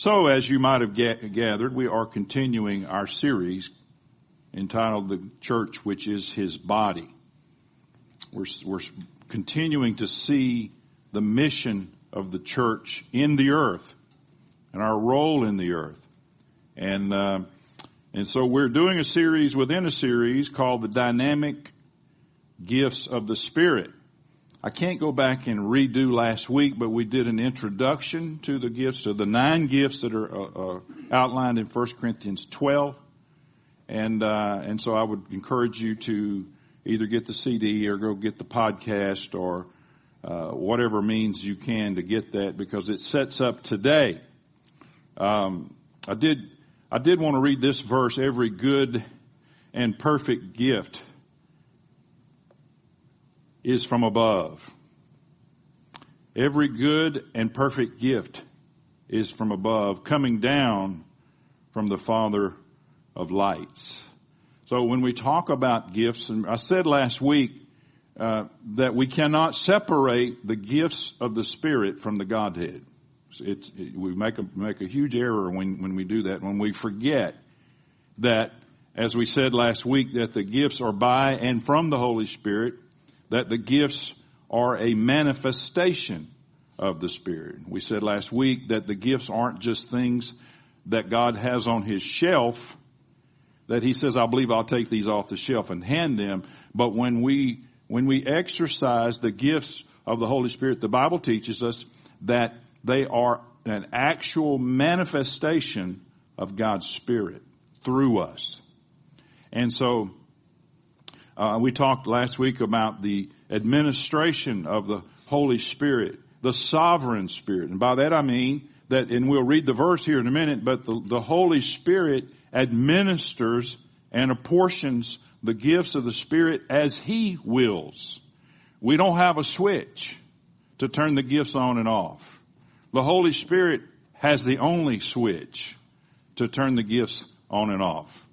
So, as you might have ga- gathered, we are continuing our series entitled The Church, which is His Body. We're, we're continuing to see the mission of the church in the earth and our role in the earth. And, uh, and so we're doing a series within a series called the Dynamic Gifts of the Spirit. I can't go back and redo last week, but we did an introduction to the gifts, to the nine gifts that are uh, uh, outlined in 1 Corinthians 12. And, uh, and so I would encourage you to either get the CD or go get the podcast or uh, whatever means you can to get that because it sets up today. Um, I did, I did want to read this verse, every good and perfect gift is from above. Every good and perfect gift is from above, coming down from the Father of lights. So when we talk about gifts, and I said last week uh, that we cannot separate the gifts of the Spirit from the Godhead. It's, it, we make a make a huge error when when we do that. When we forget that, as we said last week, that the gifts are by and from the Holy Spirit, that the gifts are a manifestation of the Spirit. We said last week that the gifts aren't just things that God has on His shelf, that He says, I believe I'll take these off the shelf and hand them. But when we, when we exercise the gifts of the Holy Spirit, the Bible teaches us that they are an actual manifestation of God's Spirit through us. And so, uh, we talked last week about the administration of the Holy Spirit, the sovereign Spirit. And by that I mean that, and we'll read the verse here in a minute, but the, the Holy Spirit administers and apportions the gifts of the Spirit as He wills. We don't have a switch to turn the gifts on and off. The Holy Spirit has the only switch to turn the gifts on and off.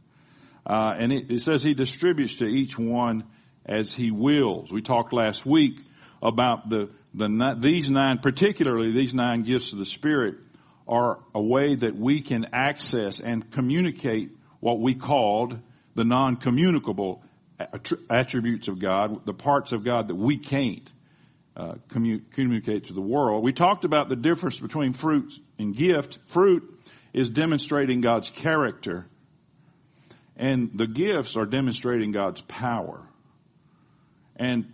Uh, and it, it says he distributes to each one as he wills. We talked last week about the, the, these nine, particularly these nine gifts of the Spirit are a way that we can access and communicate what we called the non-communicable attributes of God, the parts of God that we can't uh, communicate to the world. We talked about the difference between fruit and gift. Fruit is demonstrating God's character and the gifts are demonstrating God's power. And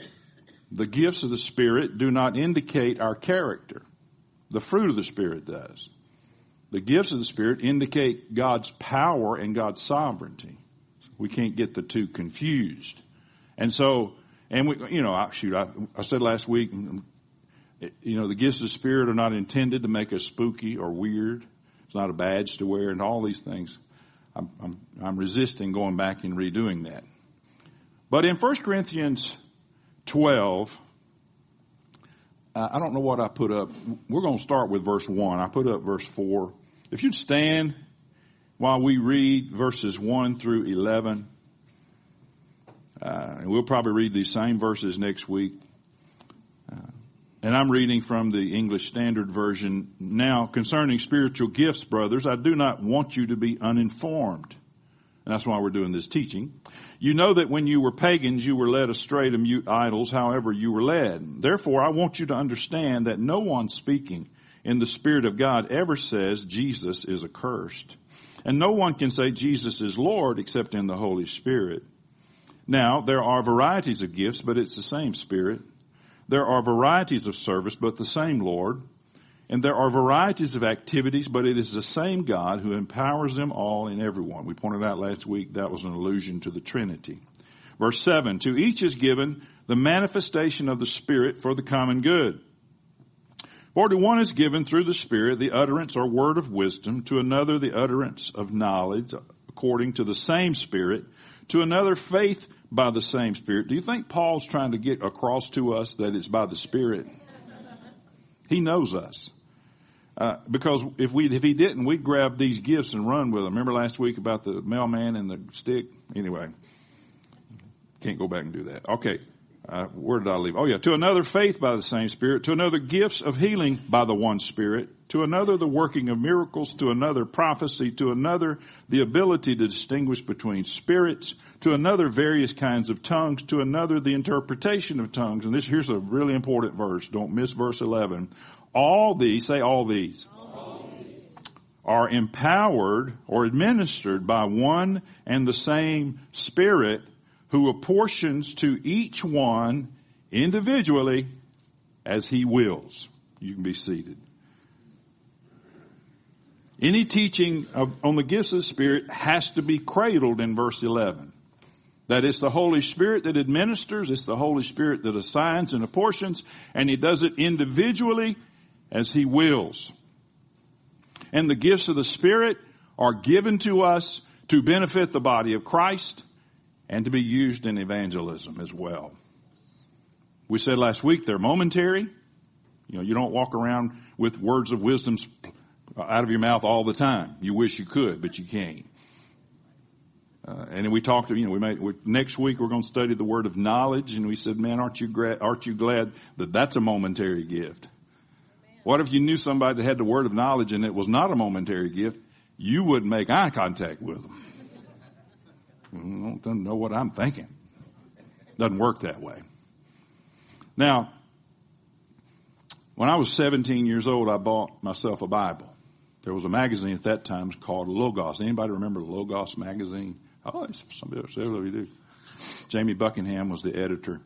the gifts of the Spirit do not indicate our character. The fruit of the Spirit does. The gifts of the Spirit indicate God's power and God's sovereignty. We can't get the two confused. And so, and we, you know, shoot, I, I said last week, you know, the gifts of the Spirit are not intended to make us spooky or weird. It's not a badge to wear and all these things. I'm, I'm, I'm resisting going back and redoing that. But in 1 Corinthians 12, uh, I don't know what I put up. We're going to start with verse 1. I put up verse 4. If you'd stand while we read verses 1 through 11, uh, and we'll probably read these same verses next week. And I'm reading from the English Standard Version. Now, concerning spiritual gifts, brothers, I do not want you to be uninformed. And that's why we're doing this teaching. You know that when you were pagans, you were led astray to mute idols, however you were led. Therefore, I want you to understand that no one speaking in the Spirit of God ever says Jesus is accursed. And no one can say Jesus is Lord except in the Holy Spirit. Now, there are varieties of gifts, but it's the same Spirit. There are varieties of service, but the same Lord. And there are varieties of activities, but it is the same God who empowers them all in everyone. We pointed out last week that was an allusion to the Trinity. Verse 7, to each is given the manifestation of the Spirit for the common good. For to one is given through the Spirit the utterance or word of wisdom, to another the utterance of knowledge according to the same Spirit, to another faith by the same Spirit. Do you think Paul's trying to get across to us that it's by the Spirit? He knows us. Uh, because if we if he didn't, we'd grab these gifts and run with them. Remember last week about the mailman and the stick? Anyway, can't go back and do that. Okay, uh, where did I leave? Oh yeah, to another faith by the same Spirit, to another gifts of healing by the one Spirit, to another the working of miracles, to another prophecy, to another the ability to distinguish between spirits, to another various kinds of tongues, to another the interpretation of tongues. And this, here's a really important verse. Don't miss verse 11. All these, say all these, all these. are empowered or administered by one and the same Spirit who apportions to each one individually as he wills. You can be seated. Any teaching of, on the gifts of the Spirit has to be cradled in verse 11. That it's the Holy Spirit that administers, it's the Holy Spirit that assigns and apportions, and He does it individually as He wills. And the gifts of the Spirit are given to us to benefit the body of Christ and to be used in evangelism as well. We said last week they're momentary. You know, you don't walk around with words of wisdom out of your mouth all the time. You wish you could, but you can't. Uh, and then we talked, you know, we made, we, next week we're going to study the word of knowledge and we said, man, aren't you, gra- aren't you glad that that's a momentary gift? What if you knew somebody that had the word of knowledge and it was not a momentary gift? You wouldn't make eye contact with them. Doesn't know what I'm thinking. Doesn't work that way. Now, when I was 17 years old, I bought myself a Bible. There was a magazine at that time called Logos. Anybody remember Logos magazine? Oh, somebody else, you do. Jamie Buckingham was the editor.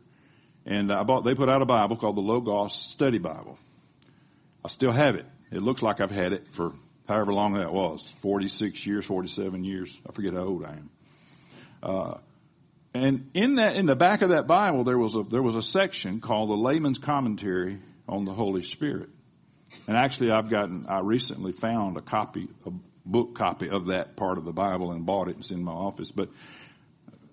And I bought, they put out a Bible called the Logos Study Bible. I still have it. It looks like I've had it for however long that was. 46 years, 47 years. I forget how old I am. Uh, and in that, in the back of that Bible, there was a, there was a section called the layman's commentary on the Holy Spirit. And actually I've gotten, I recently found a copy, a book copy of that part of the Bible and bought it. It's in my office. But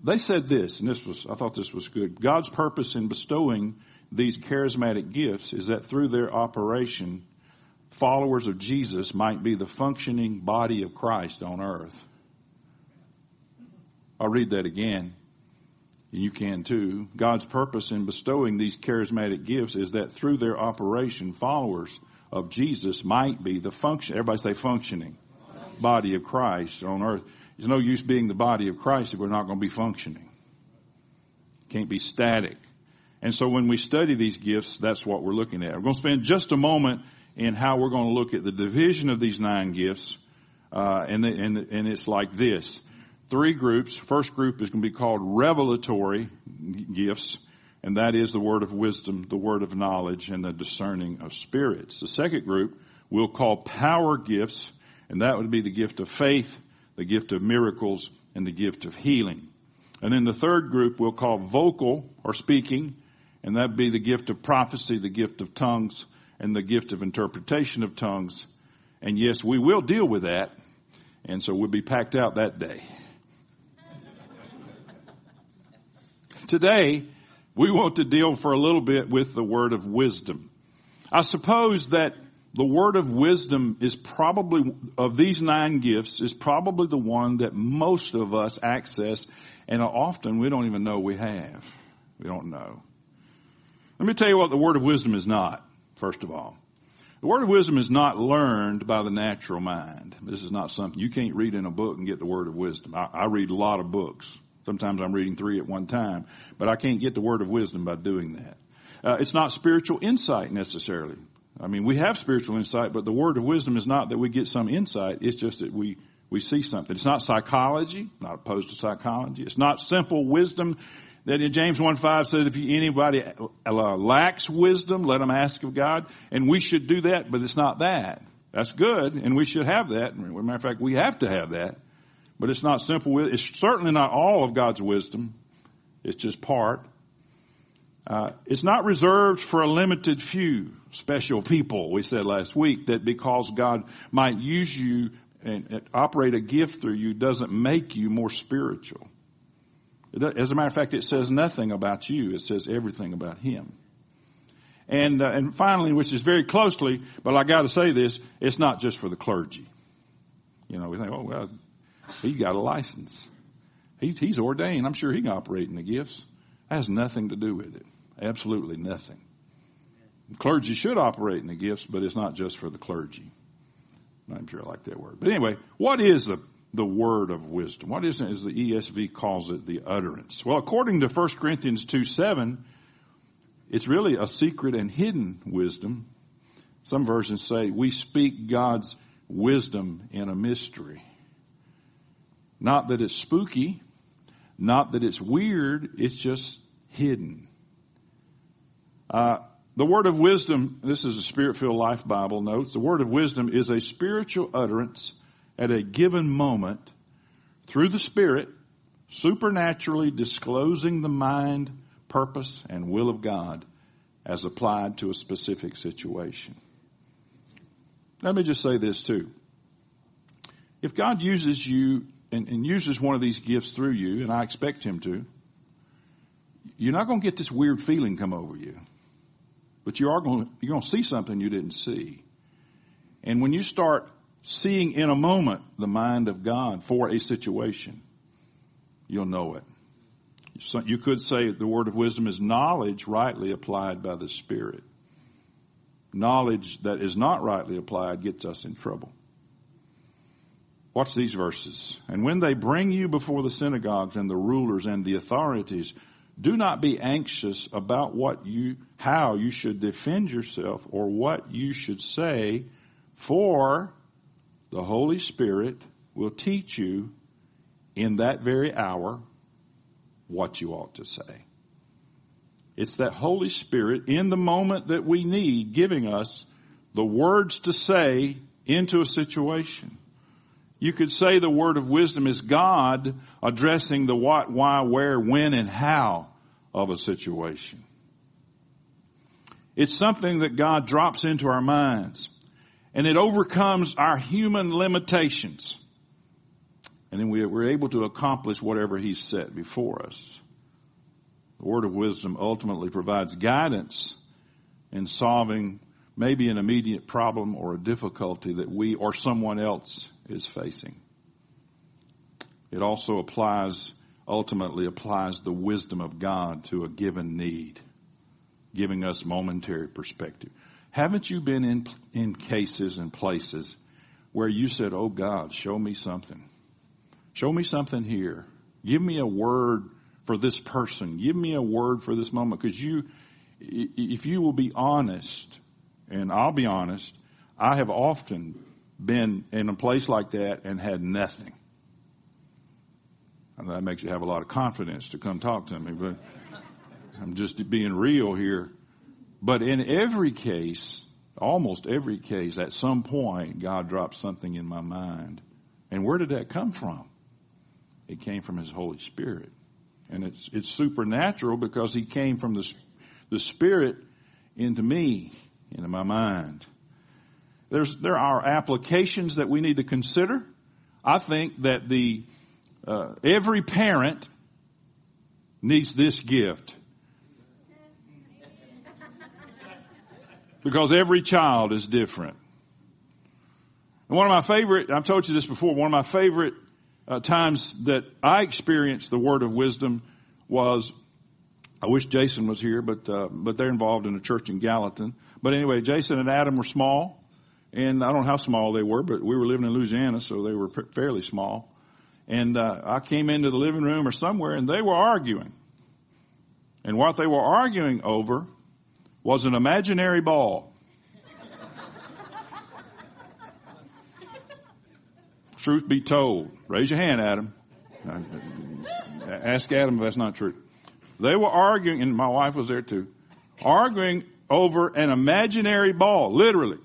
they said this, and this was, I thought this was good. God's purpose in bestowing these charismatic gifts is that through their operation, followers of Jesus might be the functioning body of Christ on earth. I'll read that again. And you can too. God's purpose in bestowing these charismatic gifts is that through their operation, followers of Jesus might be the function, everybody say functioning, body of Christ on earth. There's no use being the body of Christ if we're not going to be functioning. Can't be static. And so when we study these gifts, that's what we're looking at. We're going to spend just a moment in how we're going to look at the division of these nine gifts. Uh, and, the, and, the, and it's like this three groups. First group is going to be called revelatory gifts, and that is the word of wisdom, the word of knowledge, and the discerning of spirits. The second group we'll call power gifts, and that would be the gift of faith, the gift of miracles, and the gift of healing. And then the third group we'll call vocal or speaking, and that'd be the gift of prophecy, the gift of tongues, and the gift of interpretation of tongues. And yes, we will deal with that. And so we'll be packed out that day. Today, we want to deal for a little bit with the word of wisdom. I suppose that the word of wisdom is probably, of these nine gifts, is probably the one that most of us access and often we don't even know we have. We don't know. Let me tell you what the word of wisdom is not, first of all. The word of wisdom is not learned by the natural mind. This is not something you can't read in a book and get the word of wisdom. I, I read a lot of books. Sometimes I'm reading three at one time, but I can't get the word of wisdom by doing that. Uh, it's not spiritual insight necessarily. I mean, we have spiritual insight, but the word of wisdom is not that we get some insight. It's just that we, we see something. It's not psychology, not opposed to psychology. It's not simple wisdom that in James 1-5 says if anybody uh, lacks wisdom, let them ask of God. And we should do that, but it's not that. That's good, and we should have that. As a matter of fact, we have to have that. But it's not simple. It's certainly not all of God's wisdom. It's just part. Uh, it's not reserved for a limited few special people. We said last week that because God might use you and, operate a gift through you doesn't make you more spiritual. As a matter of fact, it says nothing about you. It says everything about Him. And uh, and finally, which is very closely, but I got to say this: it's not just for the clergy. You know, we think, oh well, he got a license. He, he's ordained. I'm sure he can operate in the gifts. That has nothing to do with it. Absolutely nothing. Clergy should operate in the gifts, but it's not just for the clergy. I'm sure I like that word. But anyway, what is the, the word of wisdom? What is it as the ESV calls it, the utterance? Well, according to 1 Corinthians 2 7, it's really a secret and hidden wisdom. Some versions say we speak God's wisdom in a mystery. Not that it's spooky, not that it's weird, it's just hidden. Uh, the word of wisdom, this is a spirit-filled life Bible notes, the word of wisdom is a spiritual utterance at a given moment through the Spirit, supernaturally disclosing the mind, purpose, and will of God as applied to a specific situation. Let me just say this too. If God uses you and, and uses one of these gifts through you, and I expect Him to, you're not going to get this weird feeling come over you. But you are going, you're going to see something you didn't see. And when you start seeing in a moment the mind of God for a situation, you'll know it. So you could say the word of wisdom is knowledge rightly applied by the Spirit. Knowledge that is not rightly applied gets us in trouble. Watch these verses. And when they bring you before the synagogues and the rulers and the authorities, do not be anxious about what you, how you should defend yourself or what you should say, for the Holy Spirit will teach you in that very hour what you ought to say. It's that Holy Spirit in the moment that we need giving us the words to say into a situation. You could say the word of wisdom is God addressing the what, why, where, when, and how of a situation. It's something that God drops into our minds and it overcomes our human limitations. And then we, we're able to accomplish whatever He's set before us. The word of wisdom ultimately provides guidance in solving maybe an immediate problem or a difficulty that we or someone else is facing. It also applies, ultimately applies the wisdom of God to a given need, giving us momentary perspective. Haven't you been in, in cases and places where you said, Oh God, show me something. Show me something here. Give me a word for this person. Give me a word for this moment. Cause you, if you will be honest, and I'll be honest, I have often been in a place like that and had nothing. And that makes you have a lot of confidence to come talk to me, but I'm just being real here. But in every case, almost every case, at some point, God dropped something in my mind. And where did that come from? It came from His Holy Spirit. And it's, it's supernatural because He came from the, the Spirit into me, into my mind. There's, there are applications that we need to consider. I think that the, uh, every parent needs this gift. Because every child is different. And one of my favorite, I've told you this before, one of my favorite uh, times that I experienced the word of wisdom was, I wish Jason was here, but, uh, but they're involved in a church in Gallatin. But anyway, Jason and Adam were small and I don't know how small they were, but we were living in Louisiana, so they were fairly small. And uh, I came into the living room or somewhere, and they were arguing. And what they were arguing over was an imaginary ball. Truth be told, raise your hand, Adam. Ask Adam if that's not true. They were arguing, and my wife was there too, arguing over an imaginary ball, literally.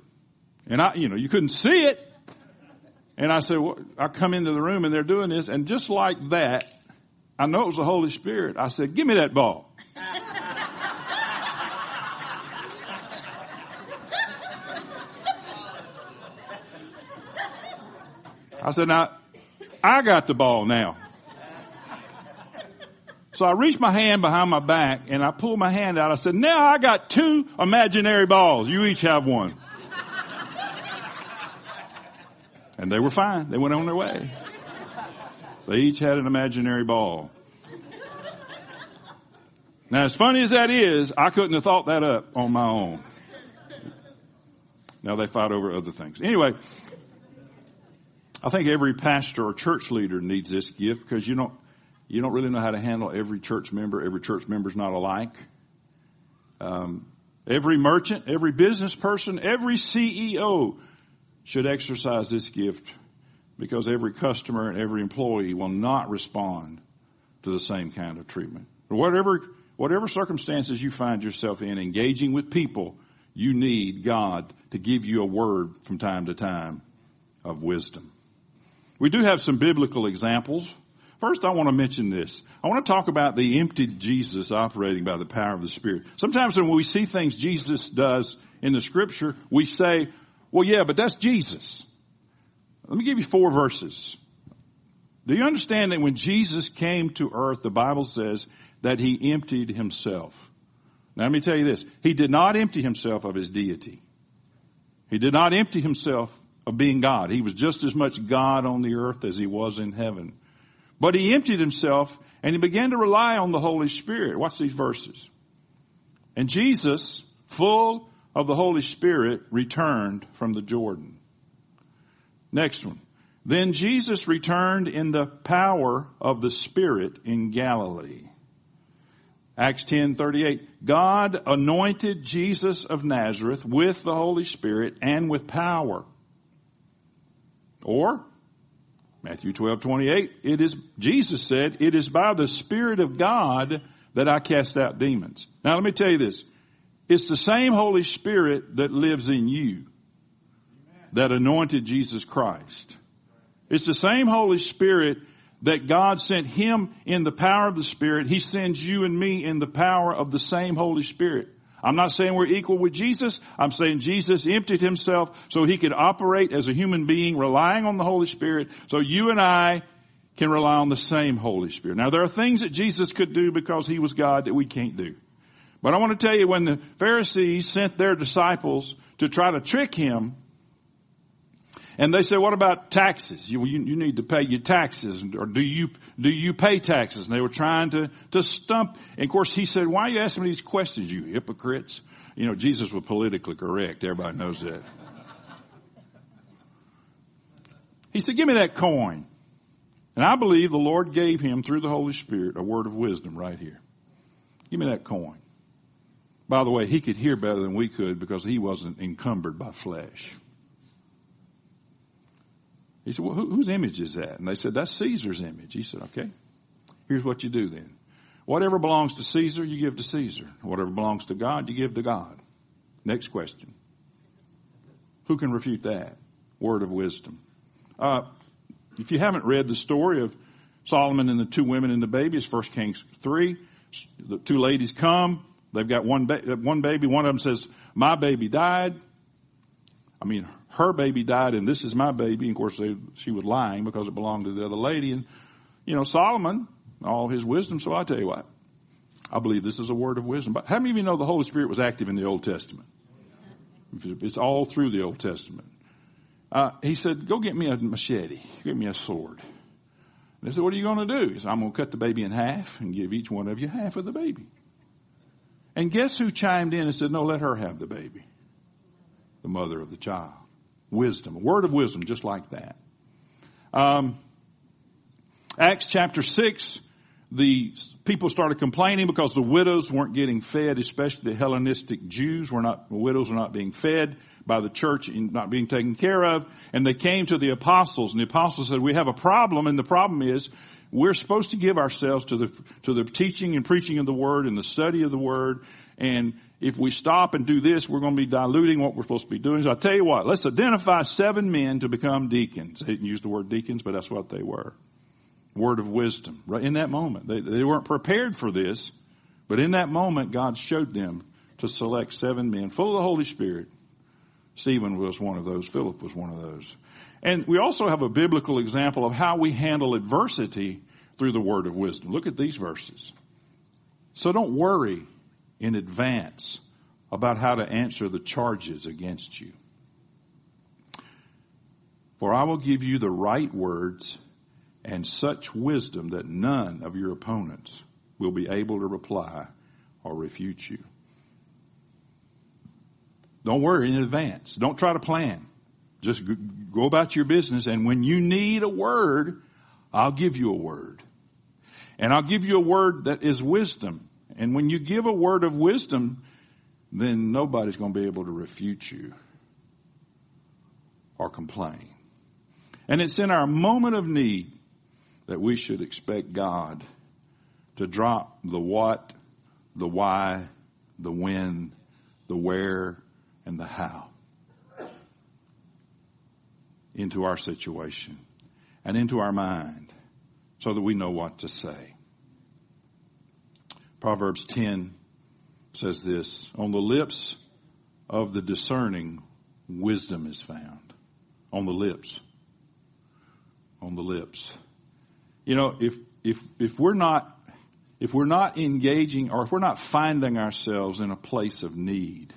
And I, you know, you couldn't see it. And I said, well, I come into the room and they're doing this. And just like that, I know it was the Holy Spirit. I said, give me that ball. I said, now, I got the ball now. So I reached my hand behind my back and I pulled my hand out. I said, now I got two imaginary balls. You each have one. And they were fine. They went on their way. They each had an imaginary ball. Now, as funny as that is, I couldn't have thought that up on my own. Now they fight over other things. Anyway, I think every pastor or church leader needs this gift because you don't, you don't really know how to handle every church member. Every church member is not alike. Um, every merchant, every business person, every CEO should exercise this gift because every customer and every employee will not respond to the same kind of treatment. Whatever, whatever circumstances you find yourself in, engaging with people, you need God to give you a word from time to time of wisdom. We do have some biblical examples. First, I want to mention this. I want to talk about the emptied Jesus operating by the power of the Spirit. Sometimes when we see things Jesus does in the scripture, we say, well, yeah, but that's Jesus. Let me give you four verses. Do you understand that when Jesus came to earth, the Bible says that he emptied himself? Now let me tell you this. He did not empty himself of his deity. He did not empty himself of being God. He was just as much God on the earth as he was in heaven. But he emptied himself and he began to rely on the Holy Spirit. Watch these verses. And Jesus, full of the Holy Spirit, returned from the Jordan. Next one. Then Jesus returned in the power of the Spirit in Galilee. Acts 10:38 God anointed Jesus of Nazareth with the Holy Spirit and with power. Or Matthew 12:28 it is Jesus said it is by the spirit of God that I cast out demons. Now let me tell you this. It's the same Holy Spirit that lives in you that anointed Jesus Christ. It's the same Holy Spirit that God sent him in the power of the Spirit. He sends you and me in the power of the same Holy Spirit. I'm not saying we're equal with Jesus. I'm saying Jesus emptied himself so he could operate as a human being relying on the Holy Spirit so you and I can rely on the same Holy Spirit. Now there are things that Jesus could do because he was God that we can't do. But I want to tell you when the Pharisees sent their disciples to try to trick him, and they said, what about taxes? You, you, you, need to pay your taxes. Or do you, do you pay taxes? And they were trying to, to stump. And of course he said, why are you asking me these questions, you hypocrites? You know, Jesus was politically correct. Everybody knows that. He said, give me that coin. And I believe the Lord gave him through the Holy Spirit a word of wisdom right here. Give me that coin. By the way, he could hear better than we could because he wasn't encumbered by flesh. He said, well, whose image is that? And they said, that's Caesar's image. He said, okay, here's what you do then. Whatever belongs to Caesar, you give to Caesar. Whatever belongs to God, you give to God. Next question. Who can refute that? Word of wisdom. Uh, if you haven't read the story of Solomon and the two women and the baby, it's 1 Kings 3. The two ladies come. They've got one, ba- one baby. One of them says, my baby died. I mean, her baby died and this is my baby. And of course, they, she was lying because it belonged to the other lady. And, you know, Solomon, all his wisdom. So I tell you what, I believe this is a word of wisdom. But how many of you know the Holy Spirit was active in the Old Testament? It's all through the Old Testament. Uh, he said, go get me a machete. Get me a sword. And they said, what are you going to do? He said, I'm going to cut the baby in half and give each one of you half of the baby. And guess who chimed in and said, no, let her have the baby? The mother of the child. Wisdom. A word of wisdom just like that. Um, Acts chapter 6, the people started complaining because the widows weren't getting fed, especially the Hellenistic Jews were not, widows were not being fed by the church and not being taken care of. And they came to the apostles and the apostles said, we have a problem and the problem is we're supposed to give ourselves to the, to the teaching and preaching of the word and the study of the word. And if we stop and do this, we're going to be diluting what we're supposed to be doing. So I tell you what, let's identify seven men to become deacons. They didn't use the word deacons, but that's what they were. Word of wisdom. Right in that moment. They, they weren't prepared for this, but in that moment, God showed them to select seven men full of the Holy Spirit. Stephen was one of those. Philip was one of those. And we also have a biblical example of how we handle adversity through the word of wisdom. Look at these verses. So don't worry in advance about how to answer the charges against you. For I will give you the right words and such wisdom that none of your opponents will be able to reply or refute you. Don't worry in advance. Don't try to plan. Just go about your business and when you need a word, I'll give you a word. And I'll give you a word that is wisdom. And when you give a word of wisdom, then nobody's going to be able to refute you or complain. And it's in our moment of need that we should expect God to drop the what, the why, the when, the where, and the how into our situation and into our mind so that we know what to say. Proverbs 10 says this, on the lips of the discerning, wisdom is found. On the lips. On the lips. You know, if, if, if we're not, if we're not engaging or if we're not finding ourselves in a place of need,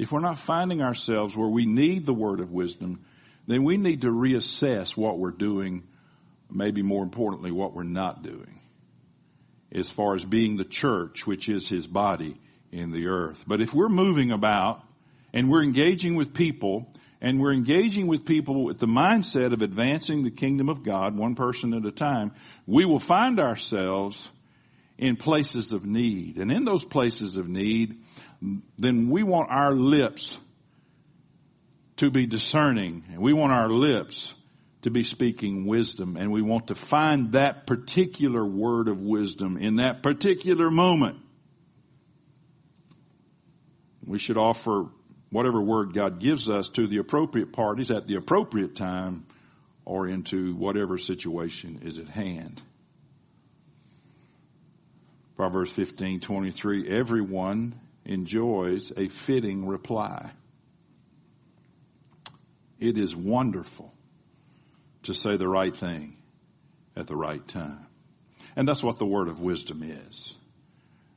if we're not finding ourselves where we need the word of wisdom, then we need to reassess what we're doing, maybe more importantly, what we're not doing as far as being the church, which is his body in the earth. But if we're moving about and we're engaging with people and we're engaging with people with the mindset of advancing the kingdom of God one person at a time, we will find ourselves in places of need. And in those places of need, then we want our lips to be discerning. And we want our lips to be speaking wisdom. And we want to find that particular word of wisdom in that particular moment. We should offer whatever word God gives us to the appropriate parties at the appropriate time or into whatever situation is at hand. Proverbs 15, 23, everyone enjoys a fitting reply. It is wonderful to say the right thing at the right time. And that's what the word of wisdom is.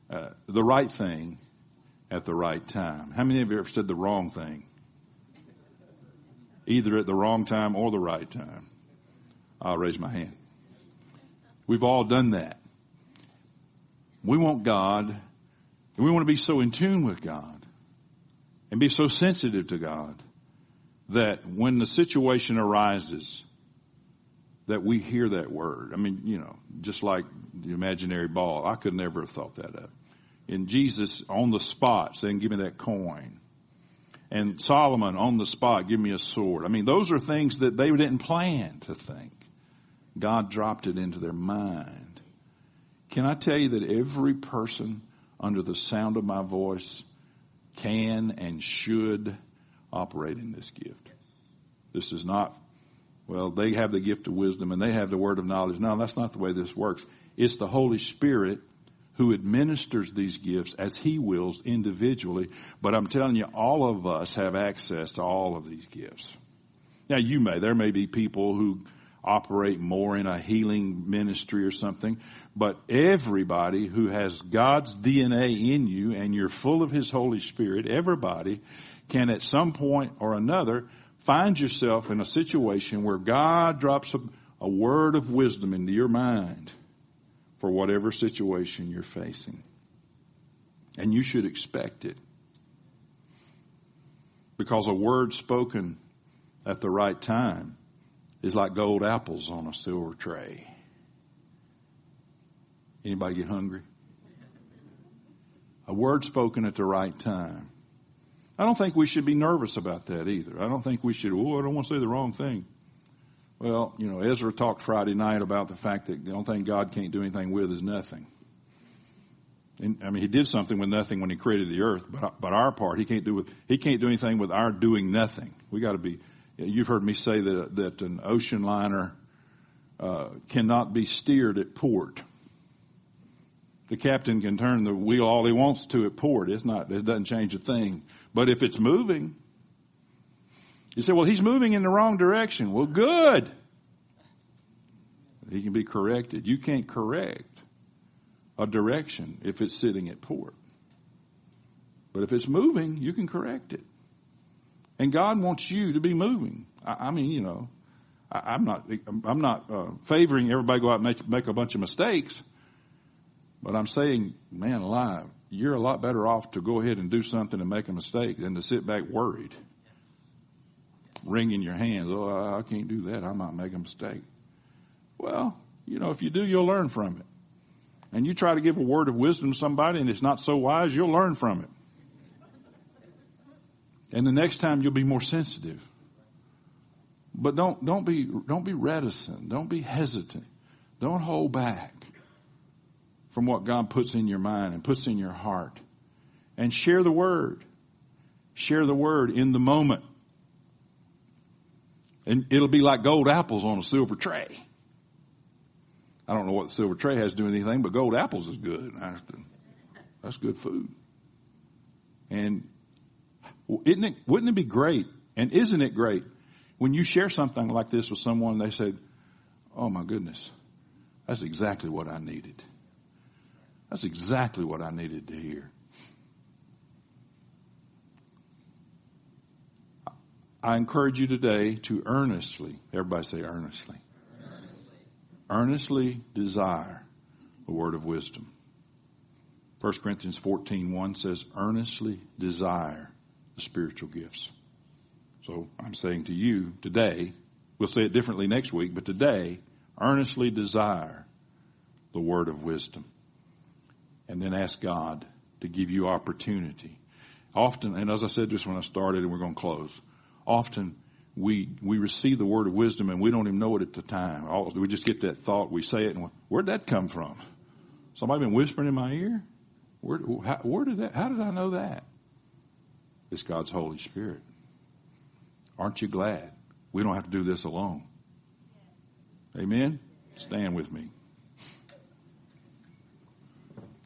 Uh, the right thing at the right time. How many of you ever said the wrong thing? Either at the wrong time or the right time. I'll raise my hand. We've all done that. We want God, we want to be so in tune with God and be so sensitive to God that when the situation arises, that we hear that word. I mean, you know, just like the imaginary ball, I could never have thought that up. And Jesus on the spot saying, give me that coin. And Solomon on the spot, give me a sword. I mean, those are things that they didn't plan to think. God dropped it into their mind. Can I tell you that every person under the sound of my voice can and should operate in this gift. This is not, well, they have the gift of wisdom and they have the word of knowledge. No, that's not the way this works. It's the Holy Spirit who administers these gifts as He wills individually. But I'm telling you, all of us have access to all of these gifts. Now you may, there may be people who operate more in a healing ministry or something, but everybody who has God's DNA in you and you're full of His Holy Spirit, everybody can at some point or another find yourself in a situation where God drops a, a word of wisdom into your mind for whatever situation you're facing. And you should expect it. Because a word spoken at the right time is like gold apples on a silver tray. Anybody get hungry? A word spoken at the right time I don't think we should be nervous about that either. I don't think we should, oh, I don't want to say the wrong thing. Well, you know, Ezra talked Friday night about the fact that the only thing God can't do anything with is nothing. And, I mean, he did something with nothing when he created the earth, but, but our part, he can't do with, he can't do anything with our doing nothing. We gotta be, you've heard me say that, that an ocean liner, uh, cannot be steered at port. The captain can turn the wheel all he wants to at port. It's not, it doesn't change a thing. But if it's moving, you say, well, he's moving in the wrong direction. Well, good. He can be corrected. You can't correct a direction if it's sitting at port. But if it's moving, you can correct it. And God wants you to be moving. I, I mean, you know, I, am not, I'm not uh, favoring everybody go out and make, make a bunch of mistakes, but I'm saying, man alive, you're a lot better off to go ahead and do something and make a mistake than to sit back worried, wringing your hands. Oh, I can't do that. I might make a mistake. Well, you know, if you do, you'll learn from it. And you try to give a word of wisdom to somebody and it's not so wise, you'll learn from it. And the next time you'll be more sensitive. But don't, don't be, don't be reticent. Don't be hesitant. Don't hold back from what God puts in your mind and puts in your heart. And share the word. Share the word in the moment. And it'll be like gold apples on a silver tray. I don't know what the silver tray has to do with anything, but gold apples is good. That's good food. And isn't it, wouldn't it be great? And isn't it great when you share something like this with someone, they said, Oh my goodness, that's exactly what I needed. That's exactly what I needed to hear. I encourage you today to earnestly, everybody say earnestly, earnestly, earnestly desire the word of wisdom. 1 Corinthians 14, 1 says, earnestly desire the spiritual gifts. So I'm saying to you today, we'll say it differently next week, but today, earnestly desire the word of wisdom and then ask God to give you opportunity. Often, and as I said just when I started and we're going to close, often we, we receive the word of wisdom and we don't even know it at the time. All, we just get that thought, we say it and where'd that come from? Somebody been whispering in my ear? Where, how, where did that, how did I know that? It's God's Holy Spirit. Aren't you glad we don't have to do this alone? Amen? Stand with me.